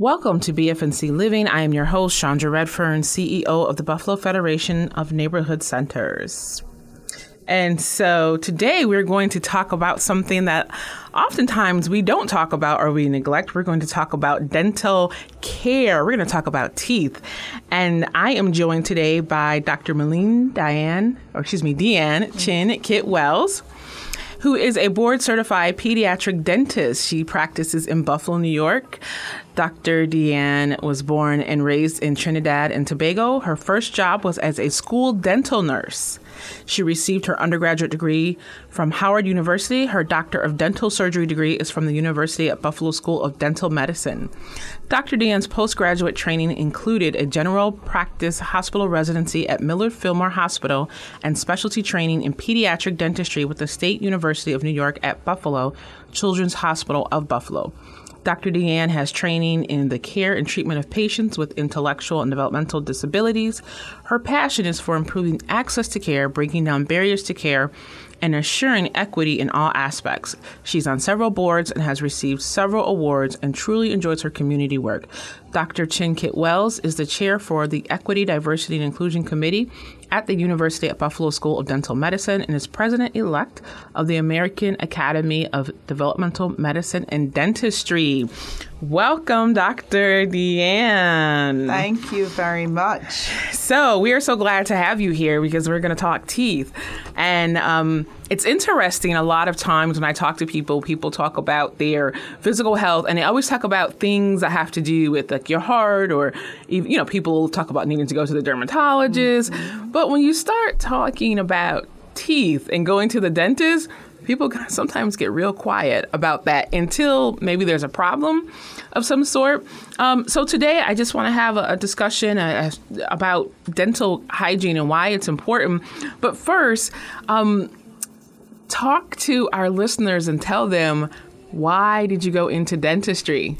Welcome to BFNC Living. I am your host, Chandra Redfern, CEO of the Buffalo Federation of Neighborhood Centers. And so today we're going to talk about something that oftentimes we don't talk about or we neglect. We're going to talk about dental care. We're going to talk about teeth. And I am joined today by Dr. Meelin Diane, or excuse me, Dian Chin Kit Wells who is a board certified pediatric dentist. She practices in Buffalo, New York. Dr. Dian was born and raised in Trinidad and Tobago. Her first job was as a school dental nurse. She received her undergraduate degree from Howard University. Her Doctor of Dental Surgery degree is from the University at Buffalo School of Dental Medicine. Dr. Dian's postgraduate training included a general practice hospital residency at Millard Fillmore Hospital and specialty training in pediatric dentistry with the State University of New York at Buffalo Children's Hospital of Buffalo. Dr. Dian has training in the care and treatment of patients with intellectual and developmental disabilities. Her passion is for improving access to care, breaking down barriers to care, and assuring equity in all aspects. She's on several boards and has received several awards and truly enjoys her community work. Dr. Chin Kit Wells is the chair for the Equity, Diversity, and Inclusion Committee at the University at Buffalo School of Dental Medicine and is president elect of the American Academy of Developmental Medicine and Dentistry. Welcome, Dr. Dian. Thank you very much. So, we are so glad to have you here because we're going to talk teeth. And um, it's interesting a lot of times when I talk to people, people talk about their physical health and they always talk about things that have to do with like your heart or, you know, people talk about needing to go to the dermatologist. Mm-hmm. But when you start talking about teeth and going to the dentist, people sometimes get real quiet about that until maybe there's a problem of some sort. Um, so today, I just want to have a, a discussion uh, about dental hygiene and why it's important. But first, um, talk to our listeners and tell them why did you go into dentistry?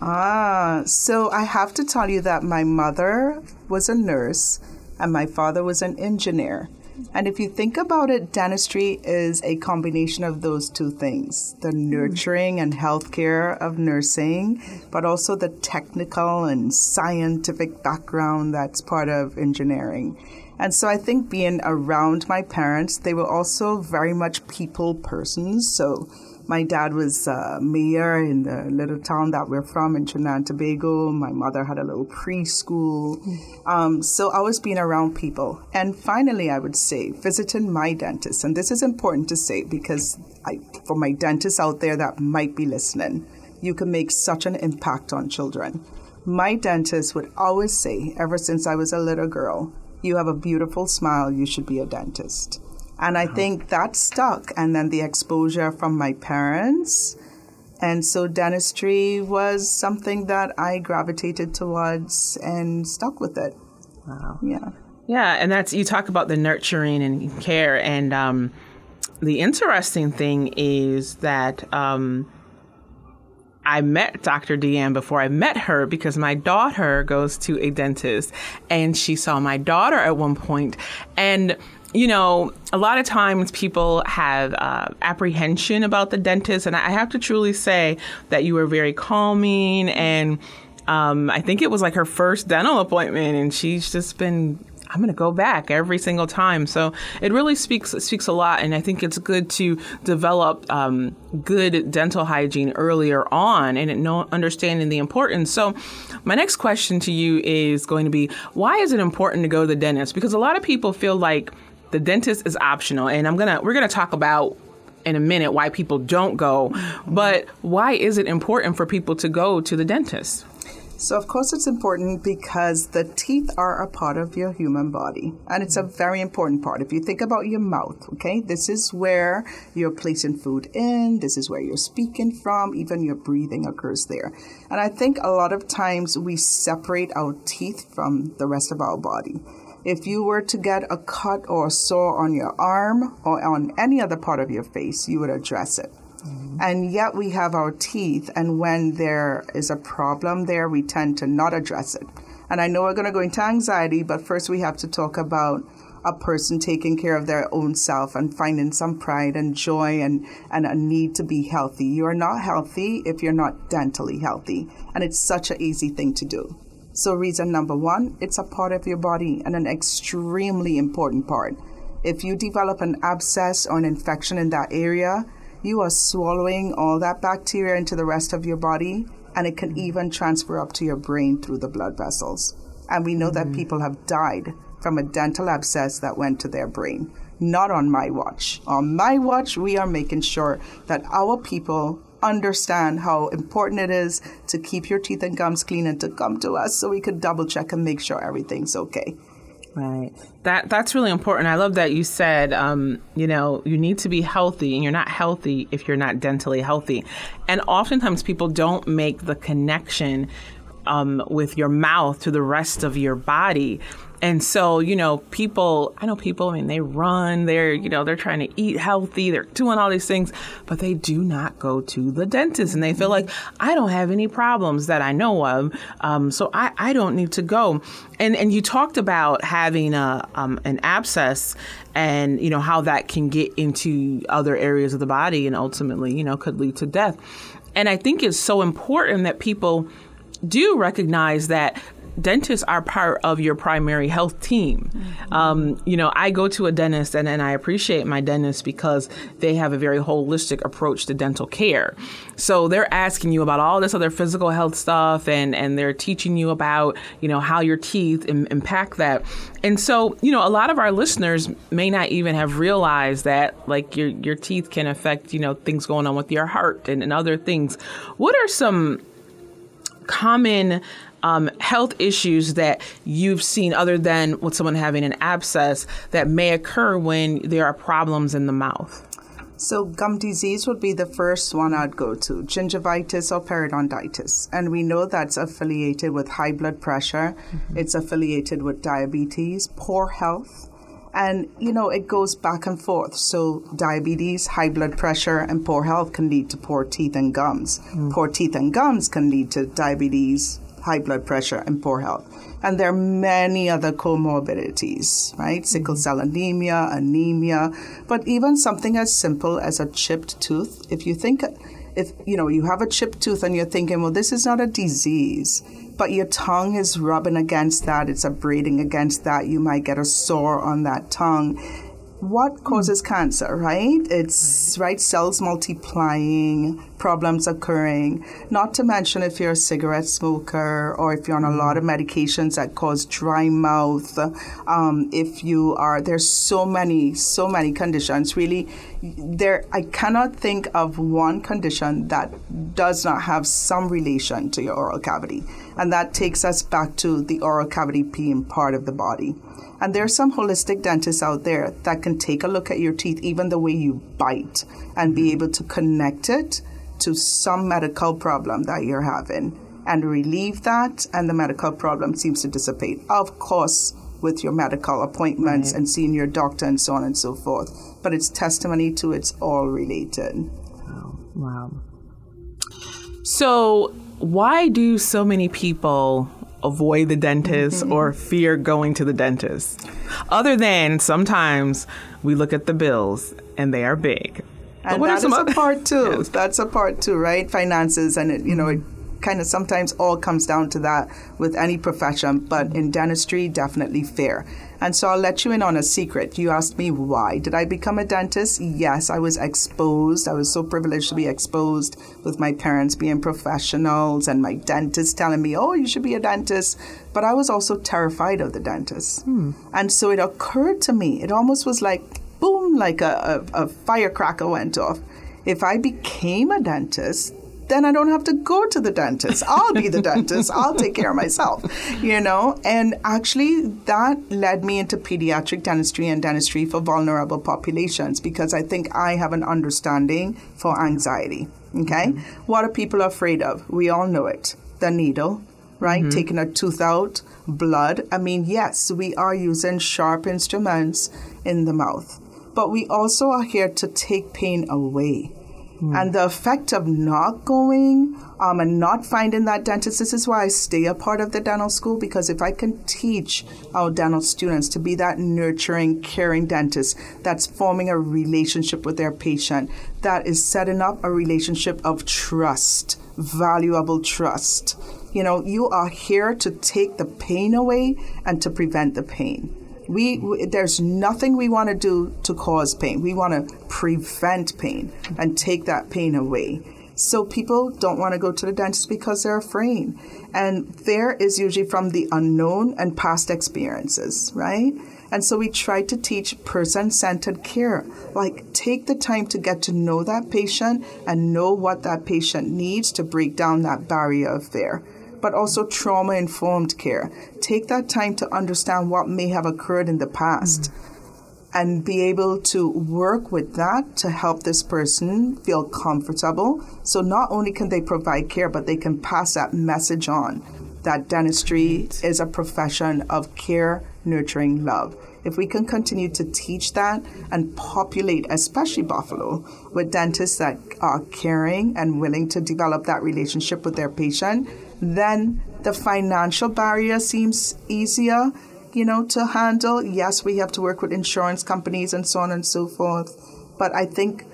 Ah, so I have to tell you that my mother was a nurse and my father was an engineer. And if you think about it, dentistry is a combination of those two things the hmm. nurturing and healthcare of nursing, but also the technical and scientific background that's part of engineering. And so I think being around my parents, they were also very much people persons. So my dad was uh, mayor in the little town that we're from in Trinidad and Tobago. My mother had a little preschool. Um, so I was being around people. And finally, I would say visiting my dentist. And this is important to say because I, for my dentists out there that might be listening, you can make such an impact on children. My dentist would always say, ever since I was a little girl, you have a beautiful smile, you should be a dentist. And I think that stuck. And then the exposure from my parents. And so dentistry was something that I gravitated towards and stuck with it. Wow. Yeah. Yeah. And that's, you talk about the nurturing and care. And um, the interesting thing is that um, I met Dr. Dian before I met her because my daughter goes to a dentist and she saw my daughter at one point and you know, a lot of times people have uh, apprehension about the dentist, and I have to truly say that you were very calming. And um, I think it was like her first dental appointment, and she's just been I'm going to go back every single time. So it really speaks speaks a lot, and I think it's good to develop um, good dental hygiene earlier on and understanding the importance. So my next question to you is going to be: Why is it important to go to the dentist? Because a lot of people feel like the dentist is optional, and I'm gonna we're gonna talk about in a minute why people don't go, but why is it important for people to go to the dentist? So, of course, it's important because the teeth are a part of your human body, and it's a very important part. If you think about your mouth, okay, this is where you're placing food in, this is where you're speaking from, even your breathing occurs there. And I think a lot of times we separate our teeth from the rest of our body. If you were to get a cut or a sore on your arm or on any other part of your face, you would address it. Mm-hmm. And yet we have our teeth, and when there is a problem there, we tend to not address it. And I know we're going to go into anxiety, but first we have to talk about a person taking care of their own self and finding some pride and joy and, and a need to be healthy. You are not healthy if you're not dentally healthy. And it's such an easy thing to do. So, reason number one, it's a part of your body and an extremely important part. If you develop an abscess or an infection in that area, you are swallowing all that bacteria into the rest of your body, and it can even transfer up to your brain through the blood vessels. And we know mm-hmm. that people have died from a dental abscess that went to their brain. Not on my watch. On my watch, we are making sure that our people understand how important it is to keep your teeth and gums clean and to come to us so we could double check and make sure everything's okay. Right. That that's really important. I love that you said, um, you know, you need to be healthy, and you're not healthy if you're not dentally healthy. And oftentimes, people don't make the connection um, with your mouth to the rest of your body. And so, you know, people, I know people, I mean, they run, they're, you know, they're trying to eat healthy, they're doing all these things, but they do not go to the dentist and they feel like, I don't have any problems that I know of, um, so I, I don't need to go. And, and you talked about having a, um, an abscess and, you know, how that can get into other areas of the body and ultimately, you know, could lead to death. And I think it's so important that people do recognize that dentists are part of your primary health team. Mm-hmm. Um, you know, I go to a dentist and, and I appreciate my dentist because they have a very holistic approach to dental care. So they're asking you about all this other physical health stuff and, and they're teaching you about, you know, how your teeth Im- impact that. And so, you know, a lot of our listeners may not even have realized that like your your teeth can affect, you know, things going on with your heart and, and other things. What are some common um, health issues that you've seen other than with someone having an abscess that may occur when there are problems in the mouth? So, gum disease would be the first one I'd go to gingivitis or periodontitis. And we know that's affiliated with high blood pressure, mm-hmm. it's affiliated with diabetes, poor health. And, you know, it goes back and forth. So, diabetes, high blood pressure, and poor health can lead to poor teeth and gums. Mm. Poor teeth and gums can lead to diabetes, high blood pressure, and poor health. And there are many other comorbidities, right? Sickle mm-hmm. cell anemia, anemia, but even something as simple as a chipped tooth. If you think, if you know, you have a chipped tooth and you're thinking, well, this is not a disease, but your tongue is rubbing against that, it's abrading against that, you might get a sore on that tongue what causes cancer, right? It's right cells multiplying, problems occurring. Not to mention if you're a cigarette smoker or if you're on a lot of medications that cause dry mouth. Um, if you are, there's so many, so many conditions. Really, there I cannot think of one condition that does not have some relation to your oral cavity, and that takes us back to the oral cavity being part of the body. And there are some holistic dentists out there that can take a look at your teeth, even the way you bite, and be able to connect it to some medical problem that you're having and relieve that, and the medical problem seems to dissipate. Of course, with your medical appointments right. and seeing your doctor and so on and so forth. But it's testimony to it's all related. Wow. wow. So, why do so many people avoid the dentist mm-hmm. or fear going to the dentist. Other than sometimes we look at the bills and they are big. And that is a part too. yes. That's a part too, right? Finances and it, you know, it kind of sometimes all comes down to that with any profession, but in dentistry, definitely fear. And so I'll let you in on a secret. You asked me why. Did I become a dentist? Yes, I was exposed. I was so privileged to be exposed with my parents being professionals and my dentist telling me, oh, you should be a dentist. But I was also terrified of the dentist. Hmm. And so it occurred to me, it almost was like, boom, like a, a, a firecracker went off. If I became a dentist, then I don't have to go to the dentist. I'll be the dentist. I'll take care of myself, you know? And actually, that led me into pediatric dentistry and dentistry for vulnerable populations because I think I have an understanding for anxiety. Okay? Mm-hmm. What are people afraid of? We all know it the needle, right? Mm-hmm. Taking a tooth out, blood. I mean, yes, we are using sharp instruments in the mouth, but we also are here to take pain away Mm. And the effect of not going um, and not finding that dentist, this is why I stay a part of the dental school because if I can teach our dental students to be that nurturing, caring dentist that's forming a relationship with their patient, that is setting up a relationship of trust, valuable trust. You know, you are here to take the pain away and to prevent the pain. We, we, there's nothing we want to do to cause pain. We want to prevent pain and take that pain away. So people don't want to go to the dentist because they're afraid. And fear is usually from the unknown and past experiences, right? And so we try to teach person centered care. Like, take the time to get to know that patient and know what that patient needs to break down that barrier of fear but also trauma informed care. Take that time to understand what may have occurred in the past. Mm. And be able to work with that to help this person feel comfortable. So, not only can they provide care, but they can pass that message on that dentistry right. is a profession of care, nurturing, love. If we can continue to teach that and populate, especially Buffalo, with dentists that are caring and willing to develop that relationship with their patient, then the financial barrier seems easier, you know, to handle. Yes, we have to work with insurance companies and so on and so forth. But I think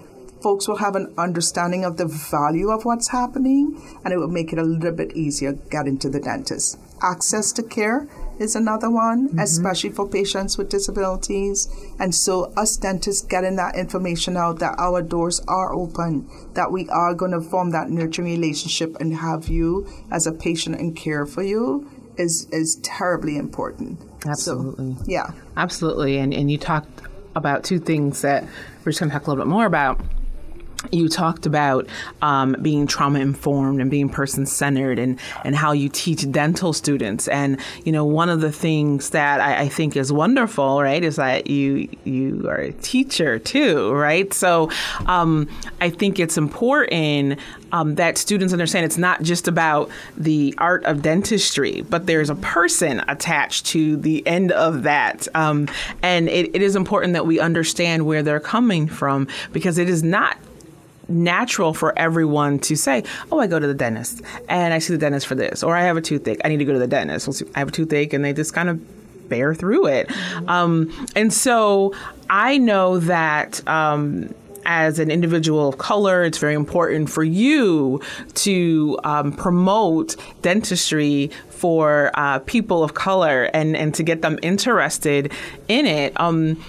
folks will have an understanding of the value of what's happening and it will make it a little bit easier getting to the dentist. Access to care is another one, mm-hmm. especially for patients with disabilities. And so, us dentists getting that information out that our doors are open, that we are going to form that nurturing relationship and have you as a patient and care for you is is terribly important. Absolutely. So, yeah. Absolutely. And and you talked about two things that we're just going to talk a little bit more about you talked about um, being trauma informed and being person centered and, and how you teach dental students. And, you know, one of the things that I, I, think is wonderful, right, is that you you are a teacher too, right? So um, I think it's important um, that students understand it's not just about the art of dentistry, but there's a person attached to the end of that. Um, and it, it is important that we understand where they're coming from because it is not natural for everyone to say, "Oh, I go to the dentist and I see the dentist for this," or "I have a toothache, I need to go to the dentist." I have a toothache, and they just kind of bear through it. Um, and so I know that. Um, as an individual of color, it's very important for you to um, promote dentistry for uh, people of color and, and to get them interested in it. Um,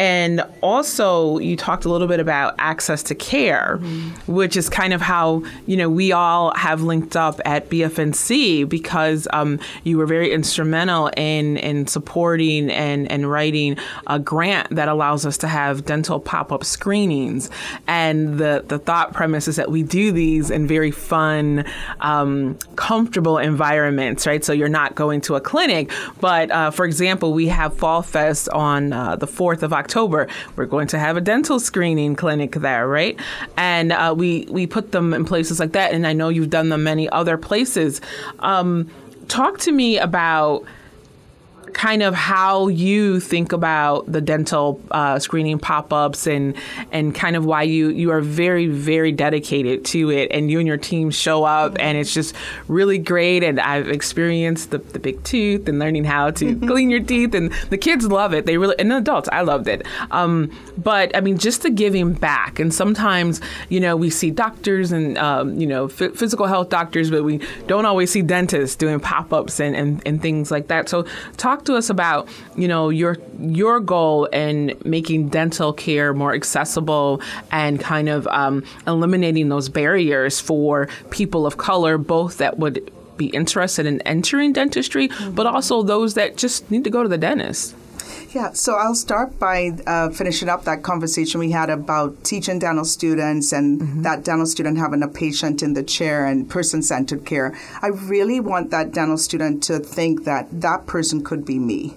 and also, you talked a little bit about access to care, mm-hmm. which is kind of how you know we all have linked up at BFNC because um, you were very instrumental in in supporting and and writing a grant that allows us to have dental pop up screenings. And the the thought premise is that we do these in very fun, um, comfortable environments, right? So you're not going to a clinic, but uh, for example, we have Fall Fest on uh, the fourth of October. October, we're going to have a dental screening clinic there, right? And uh, we we put them in places like that, and I know you've done them many other places. Um, talk to me about kind of how you think about the dental uh, screening pop-ups and and kind of why you you are very very dedicated to it and you and your team show up and it's just really great and I've experienced the, the big tooth and learning how to mm-hmm. clean your teeth and the kids love it. They really and the adults I loved it. Um, but I mean just the giving back and sometimes you know we see doctors and um, you know f- physical health doctors but we don't always see dentists doing pop-ups and, and, and things like that. So talk talk to us about you know your your goal in making dental care more accessible and kind of um, eliminating those barriers for people of color, both that would be interested in entering dentistry, mm-hmm. but also those that just need to go to the dentist. Yeah, so I'll start by uh, finishing up that conversation we had about teaching dental students and mm-hmm. that dental student having a patient in the chair and person centered care. I really want that dental student to think that that person could be me.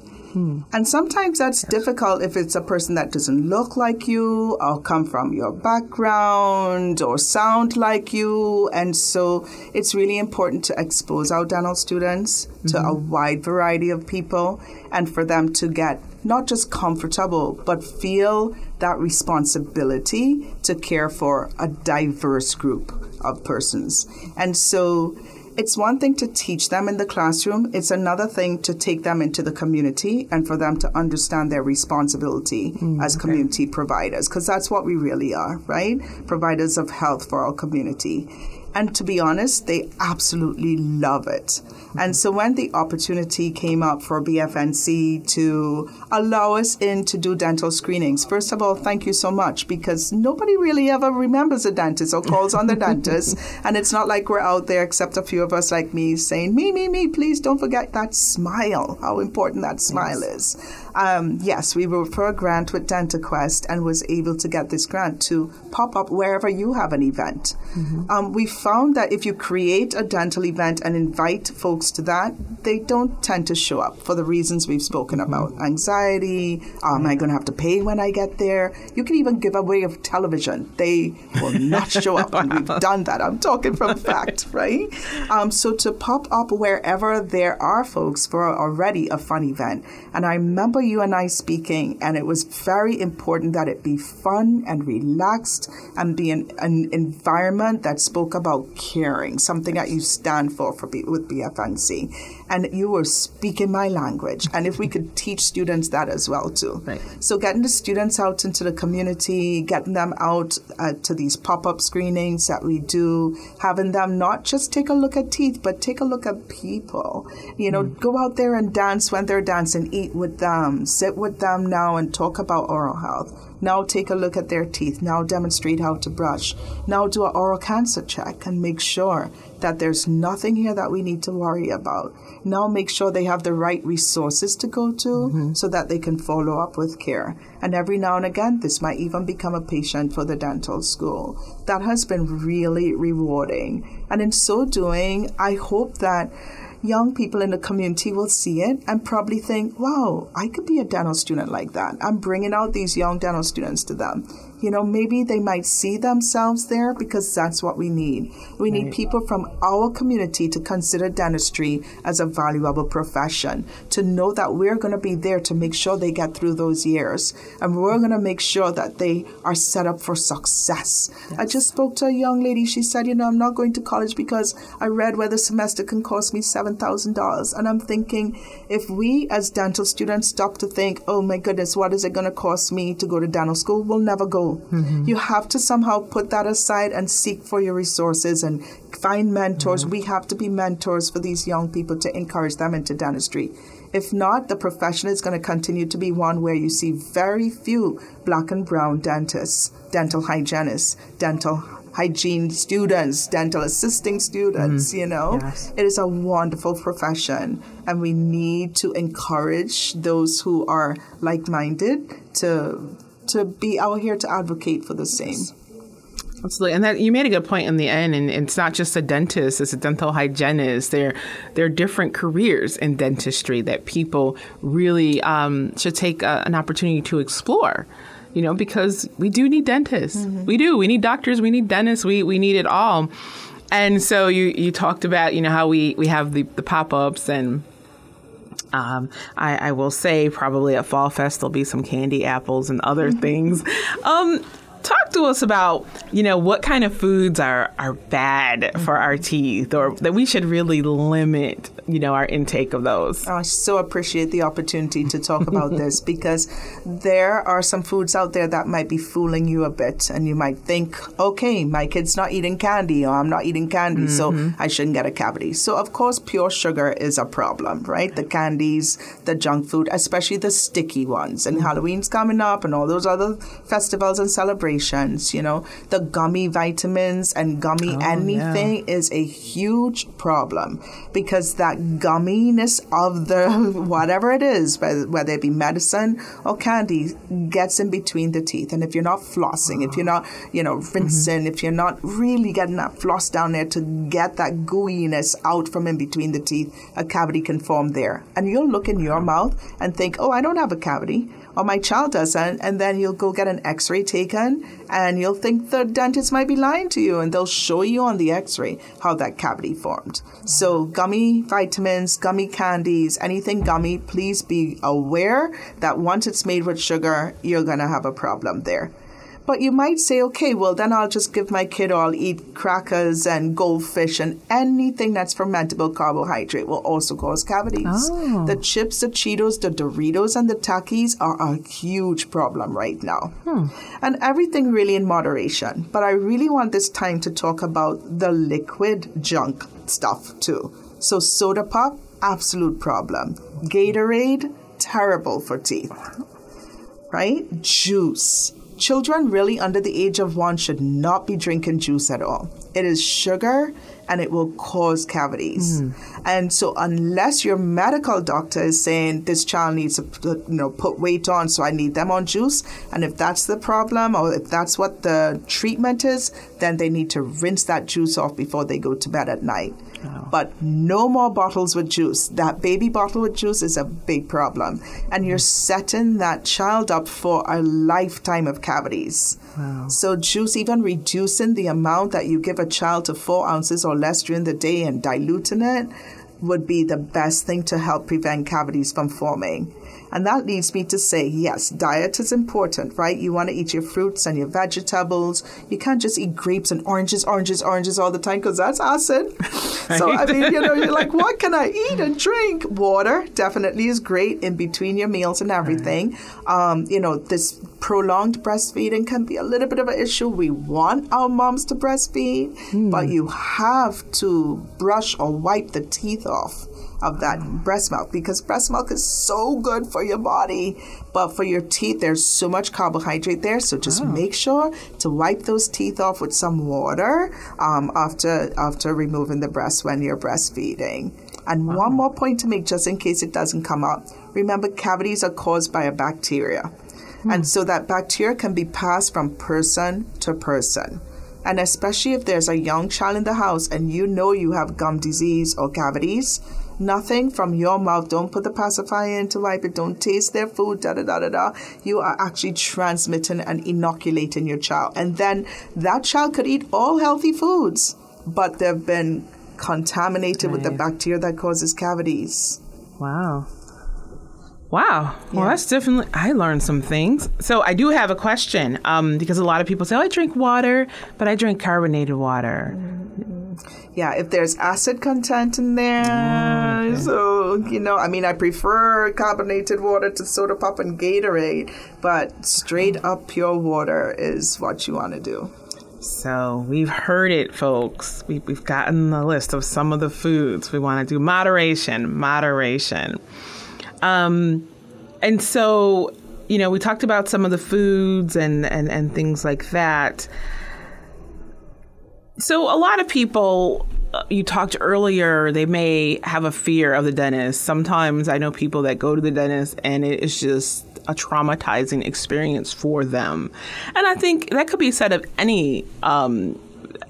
And sometimes that's difficult if it's a person that doesn't look like you or come from your background or sound like you. And so it's really important to expose our dental students to a wide variety of people and for them to get not just comfortable, but feel that responsibility to care for a diverse group of persons. And so it's one thing to teach them in the classroom, it's another thing to take them into the community and for them to understand their responsibility mm, as community providers, because that's what we really are, right? Providers of health for our community. And to be honest, they absolutely love it. And so when the opportunity came up for BFNC to allow us in to do dental screenings, first of all, thank you so much because nobody really ever remembers a dentist or calls on the dentist. And it's not like we're out there, except a few of us like me, saying, me, me, me, please don't forget that smile, how important that smile is. Um, yes, we were for a grant with DentaQuest and was able to get this grant to pop up wherever you have an event. Um, we found that if you create a dental event and invite folks to that, they don't tend to show up for the reasons we've spoken about anxiety. Um, am I going to have to pay when I get there? You can even give away of television. They will not show up. And we've done that. I'm talking from fact, right? Um, so to pop up wherever there are folks for already a fun event. And I remember you and I speaking, and it was very important that it be fun and relaxed and be an, an environment that spoke about caring, something that you stand for, for with BFNC. And you were speaking my language. And if we could teach students that as well, too. Right. So getting the students out into the community, getting them out uh, to these pop-up screenings that we do, having them not just take a look at teeth, but take a look at people. You know, go out there and dance when they're dancing, eat with them, sit with them now and talk about oral health. Now take a look at their teeth. Now demonstrate how to brush. Now do an oral cancer check and make sure that there's nothing here that we need to worry about. Now make sure they have the right resources to go to mm-hmm. so that they can follow up with care. And every now and again, this might even become a patient for the dental school. That has been really rewarding. And in so doing, I hope that young people in the community will see it and probably think, wow, I could be a dental student like that. I'm bringing out these young dental students to them. You know, maybe they might see themselves there because that's what we need. We need people from our community to consider dentistry as a valuable profession, to know that we're going to be there to make sure they get through those years. And we're going to make sure that they are set up for success. I just spoke to a young lady. She said, You know, I'm not going to college because I read where the semester can cost me $7,000. And I'm thinking, if we as dental students stop to think, oh my goodness, what is it going to cost me to go to dental school? We'll never go. Mm-hmm. You have to somehow put that aside and seek for your resources and find mentors. Mm-hmm. We have to be mentors for these young people to encourage them into dentistry. If not, the profession is going to continue to be one where you see very few black and brown dentists, dental hygienists, dental hygiene students, dental assisting students, mm-hmm. you know. Yes. It is a wonderful profession and we need to encourage those who are like-minded to to be out here to advocate for the same. Absolutely, and that you made a good point in the end. And it's not just a dentist; it's a dental hygienist. There, there are different careers in dentistry that people really um, should take a, an opportunity to explore. You know, because we do need dentists. We do. We need doctors. We need dentists. We we need it all. And so you you talked about you know how we we have the the pop ups and um, I, I will say probably at Fall Fest there'll be some candy apples and other things. Um, talk to us about you know what kind of foods are are bad for our teeth or that we should really limit you know our intake of those. Oh, I so appreciate the opportunity to talk about this because there are some foods out there that might be fooling you a bit, and you might think, okay, my kid's not eating candy, or I'm not eating candy, so mm-hmm. I shouldn't get a cavity. So, of course, pure sugar is a problem, right? The candies, the junk food, especially the sticky ones. And mm-hmm. Halloween's coming up, and all those other festivals and celebrations, you know, the gummy vitamins and gummy oh, anything is a huge problem because that that gumminess of the whatever it is, whether it be medicine or candy, gets in between the teeth. And if you're not flossing, if you're not, you know, rinsing, mm-hmm. if you're not really getting that floss down there to get that gooiness out from in between the teeth, a cavity can form there. And you'll look in your mouth and think, oh, I don't have a cavity or my child doesn't, and then you'll go get an x ray taken, and you'll think the dentist might be lying to you, and they'll show you on the x ray how that cavity formed. So, gummy vitamins, gummy candies, anything gummy, please be aware that once it's made with sugar, you're going to have a problem there. But you might say, okay, well, then I'll just give my kid all eat crackers and goldfish and anything that's fermentable carbohydrate will also cause cavities. Oh. The chips, the Cheetos, the Doritos, and the Takis are a huge problem right now. Hmm. And everything really in moderation. But I really want this time to talk about the liquid junk stuff too. So, soda pop, absolute problem. Gatorade, terrible for teeth. Right? Juice Children really under the age of one should not be drinking juice at all. It is sugar and it will cause cavities. Mm. And so unless your medical doctor is saying this child needs to you know put weight on so I need them on juice and if that's the problem or if that's what the treatment is, then they need to rinse that juice off before they go to bed at night. But no more bottles with juice. That baby bottle with juice is a big problem. And you're setting that child up for a lifetime of cavities. Wow. So, juice, even reducing the amount that you give a child to four ounces or less during the day and diluting it would be the best thing to help prevent cavities from forming. And that leads me to say, yes, diet is important, right? You want to eat your fruits and your vegetables. You can't just eat grapes and oranges, oranges, oranges all the time because that's acid. Right. So, I mean, you know, you're like, what can I eat and drink? Water definitely is great in between your meals and everything. Right. Um, you know, this prolonged breastfeeding can be a little bit of an issue. We want our moms to breastfeed, mm. but you have to brush or wipe the teeth off of that breast milk because breast milk is so good for your body, but for your teeth, there's so much carbohydrate there. So just oh. make sure to wipe those teeth off with some water um, after after removing the breast when you're breastfeeding. And wow. one more point to make, just in case it doesn't come up. Remember, cavities are caused by a bacteria. Hmm. And so that bacteria can be passed from person to person. And especially if there's a young child in the house and you know you have gum disease or cavities, nothing from your mouth. Don't put the pacifier in to wipe it. Don't taste their food, da da da da da. You are actually transmitting and inoculating your child. And then that child could eat all healthy foods, but they've been contaminated right. with the bacteria that causes cavities. Wow. Wow. Well, that's definitely, I learned some things. So I do have a question um, because a lot of people say, oh, I drink water, but I drink carbonated water. Mm-hmm yeah, if there's acid content in there, mm, okay. so you know, I mean, I prefer carbonated water to soda pop and Gatorade, but straight up pure water is what you want to do. So we've heard it, folks. We, we've gotten the list of some of the foods we want to do. Moderation, moderation. Um, and so, you know, we talked about some of the foods and, and, and things like that. So, a lot of people uh, you talked earlier, they may have a fear of the dentist. Sometimes I know people that go to the dentist and it is just a traumatizing experience for them. And I think that could be said of any um,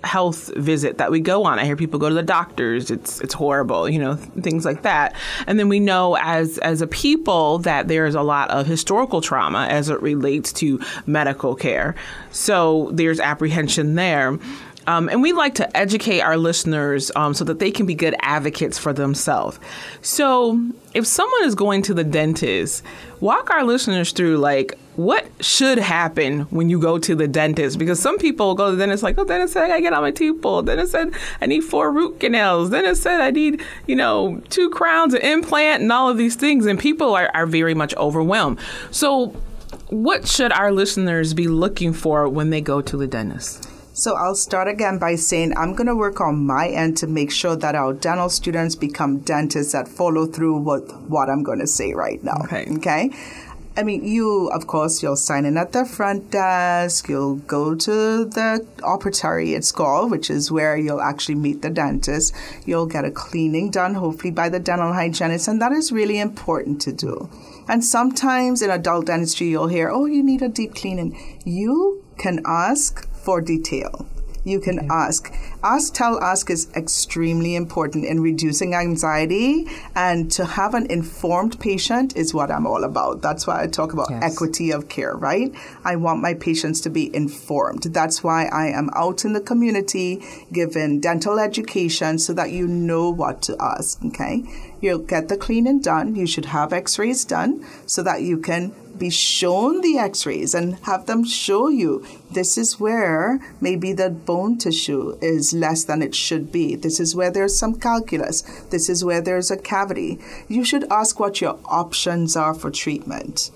health visit that we go on. I hear people go to the doctors. It's it's horrible, you know, things like that. And then we know as as a people that there's a lot of historical trauma as it relates to medical care. So there's apprehension there. Um, and we like to educate our listeners um, so that they can be good advocates for themselves. So, if someone is going to the dentist, walk our listeners through like what should happen when you go to the dentist because some people go to the dentist like, oh, dentist said I gotta get all my teeth pulled. Dentist said I need four root canals. Dentist said I need you know two crowns, an implant, and all of these things, and people are, are very much overwhelmed. So, what should our listeners be looking for when they go to the dentist? So I'll start again by saying I'm going to work on my end to make sure that our dental students become dentists that follow through with what I'm going to say right now. Okay. Okay. I mean, you, of course, you'll sign in at the front desk, you'll go to the operatory, it's called, which is where you'll actually meet the dentist. You'll get a cleaning done, hopefully by the dental hygienist, and that is really important to do. And sometimes in adult dentistry, you'll hear, oh, you need a deep cleaning. You can ask for detail you can okay. ask. Ask, tell, ask is extremely important in reducing anxiety. And to have an informed patient is what I'm all about. That's why I talk about yes. equity of care, right? I want my patients to be informed. That's why I am out in the community giving dental education so that you know what to ask, okay? You'll get the cleaning done. You should have x rays done so that you can be shown the x rays and have them show you this is where maybe the bone tissue is less than it should be. This is where there's some calculus. This is where there's a cavity. You should ask what your options are for treatment.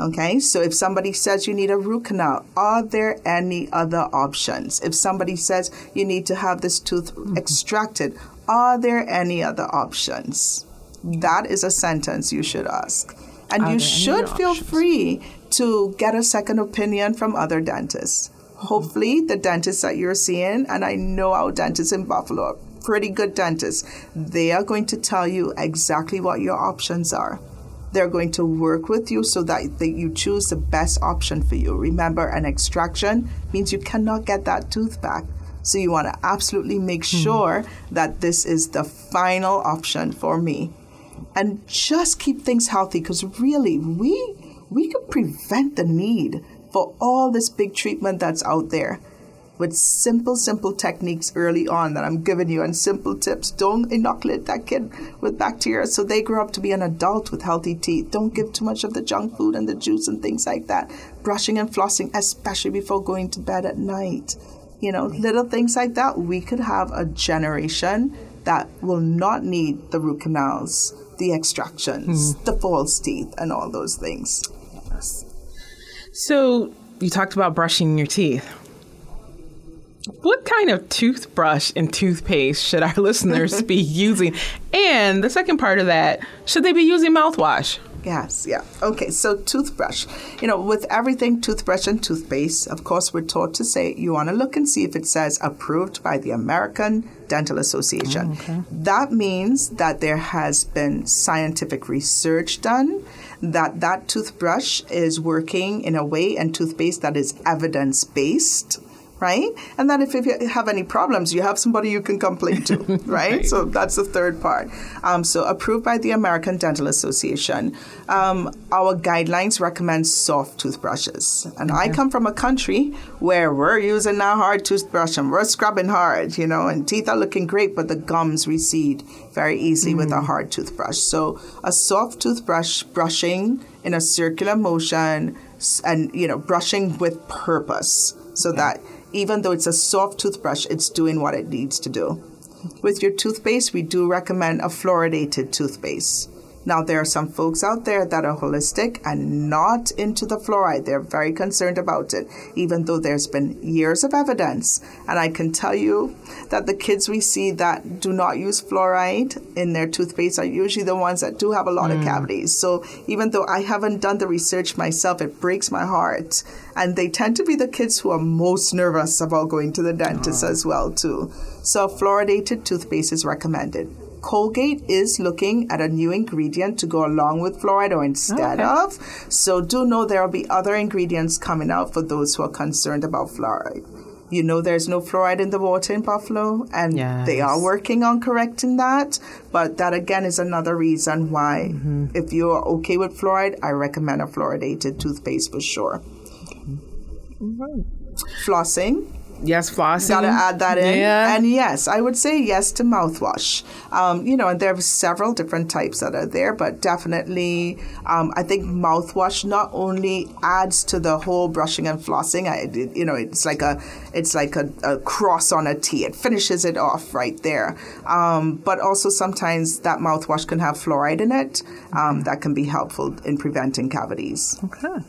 Okay, so if somebody says you need a root canal, are there any other options? If somebody says you need to have this tooth mm-hmm. extracted, are there any other options? That is a sentence you should ask. And you should feel options? free to get a second opinion from other dentists. Hopefully, the dentists that you're seeing, and I know our dentists in Buffalo are pretty good dentists, they are going to tell you exactly what your options are. They're going to work with you so that, that you choose the best option for you. Remember, an extraction means you cannot get that tooth back. So you want to absolutely make hmm. sure that this is the final option for me. And just keep things healthy because really, we we could prevent the need for all this big treatment that's out there with simple, simple techniques early on that I'm giving you and simple tips. Don't inoculate that kid with bacteria so they grow up to be an adult with healthy teeth. Don't give too much of the junk food and the juice and things like that. Brushing and flossing, especially before going to bed at night. You know, little things like that. We could have a generation that will not need the root canals, the extractions, mm. the false teeth, and all those things. Yes. So you talked about brushing your teeth. What kind of toothbrush and toothpaste should our listeners be using? And the second part of that, should they be using mouthwash? Yes, yeah. Okay, so toothbrush. You know, with everything toothbrush and toothpaste, of course, we're taught to say you want to look and see if it says approved by the American Dental Association. Oh, okay. That means that there has been scientific research done that that toothbrush is working in a way and toothpaste that is evidence based right? And then if you have any problems, you have somebody you can complain to, right? right. So that's the third part. Um, so approved by the American Dental Association. Um, our guidelines recommend soft toothbrushes. And okay. I come from a country where we're using a hard toothbrush and we're scrubbing hard, you know, and teeth are looking great, but the gums recede very easily mm. with a mm. hard toothbrush. So a soft toothbrush brushing in a circular motion and, you know, brushing with purpose so that even though it's a soft toothbrush, it's doing what it needs to do. With your toothpaste, we do recommend a fluoridated toothpaste. Now, there are some folks out there that are holistic and not into the fluoride. They're very concerned about it, even though there's been years of evidence. And I can tell you that the kids we see that do not use fluoride in their toothpaste are usually the ones that do have a lot mm. of cavities. So even though I haven't done the research myself, it breaks my heart. And they tend to be the kids who are most nervous about going to the dentist oh. as well, too. So fluoridated toothpaste is recommended. Colgate is looking at a new ingredient to go along with fluoride or instead okay. of. So do know there will be other ingredients coming out for those who are concerned about fluoride. You know there's no fluoride in the water in Buffalo, and yes. they are working on correcting that. But that again is another reason why, mm-hmm. if you're okay with fluoride, I recommend a fluoridated toothpaste for sure. Mm-hmm. Flossing Yes, flossing. Got to add that in. Yeah. And yes, I would say yes to mouthwash. Um, you know, and there are several different types that are there, but definitely, um, I think mouthwash not only adds to the whole brushing and flossing. I, you know, it's like a, it's like a, a cross on a T. It finishes it off right there. Um, but also sometimes that mouthwash can have fluoride in it. Um, that can be helpful in preventing cavities. Okay.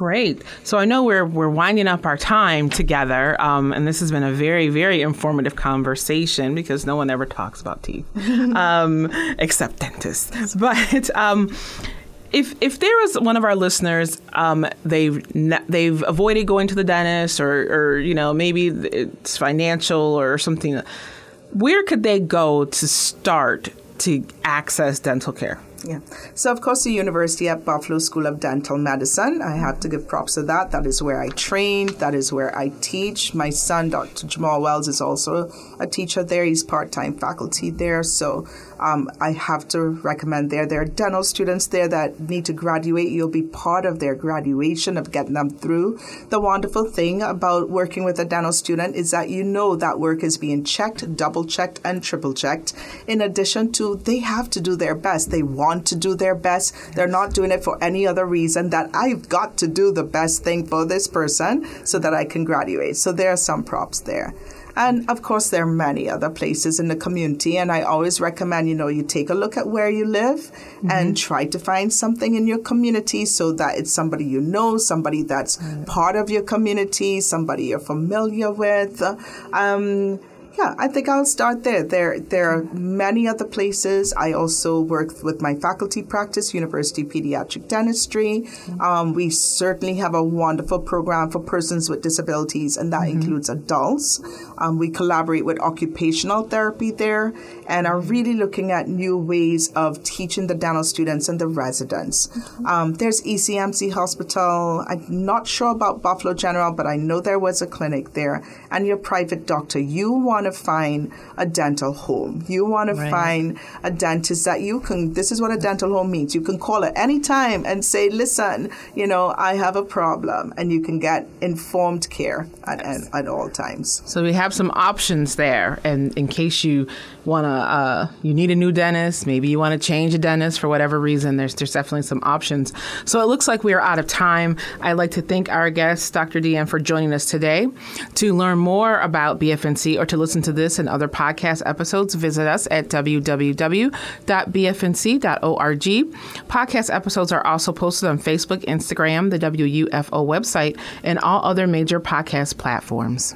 Great. So I know we're we're winding up our time together, um, and this has been a very very informative conversation because no one ever talks about teeth, um, except dentists. But um, if if there was one of our listeners, um, they've they've avoided going to the dentist, or or you know maybe it's financial or something. Where could they go to start to access dental care? Yeah. So, of course, the University at Buffalo School of Dental Medicine, I have to give props to that. That is where I trained, that is where I teach. My son, Dr. Jamal Wells, is also a teacher there. He's part time faculty there. So, um, I have to recommend there. There are dental students there that need to graduate. You'll be part of their graduation, of getting them through. The wonderful thing about working with a dental student is that you know that work is being checked, double checked, and triple checked. In addition to, they have to do their best. They want to do their best. They're not doing it for any other reason that I've got to do the best thing for this person so that I can graduate. So there are some props there. And of course, there are many other places in the community. And I always recommend, you know, you take a look at where you live mm-hmm. and try to find something in your community so that it's somebody you know, somebody that's mm-hmm. part of your community, somebody you're familiar with. Um, yeah, I think I'll start there. There, there are many other places. I also work with my faculty practice, University Pediatric Dentistry. Um, we certainly have a wonderful program for persons with disabilities, and that mm-hmm. includes adults. Um, we collaborate with occupational therapy there and are really looking at new ways of teaching the dental students and the residents. Mm-hmm. Um, there's ECMC Hospital. I'm not sure about Buffalo General, but I know there was a clinic there. And your private doctor, you want to find a dental home. You want right. to find a dentist that you can, this is what a dental home means. You can call at any time and say, listen, you know, I have a problem. And you can get informed care at, yes. at, at all times. So we have some options there. And in case you want to, uh, you need a new dentist, maybe you want to change a dentist for whatever reason, there's, there's definitely some options. So it looks like we are out of time. I'd like to thank our guest, Dr. Dian, for joining us today. To learn more about BFNC or to listen to this and other podcast episodes, visit us at www.bfnc.org. Podcast episodes are also posted on Facebook, Instagram, the WUFO website, and all other major podcast platforms.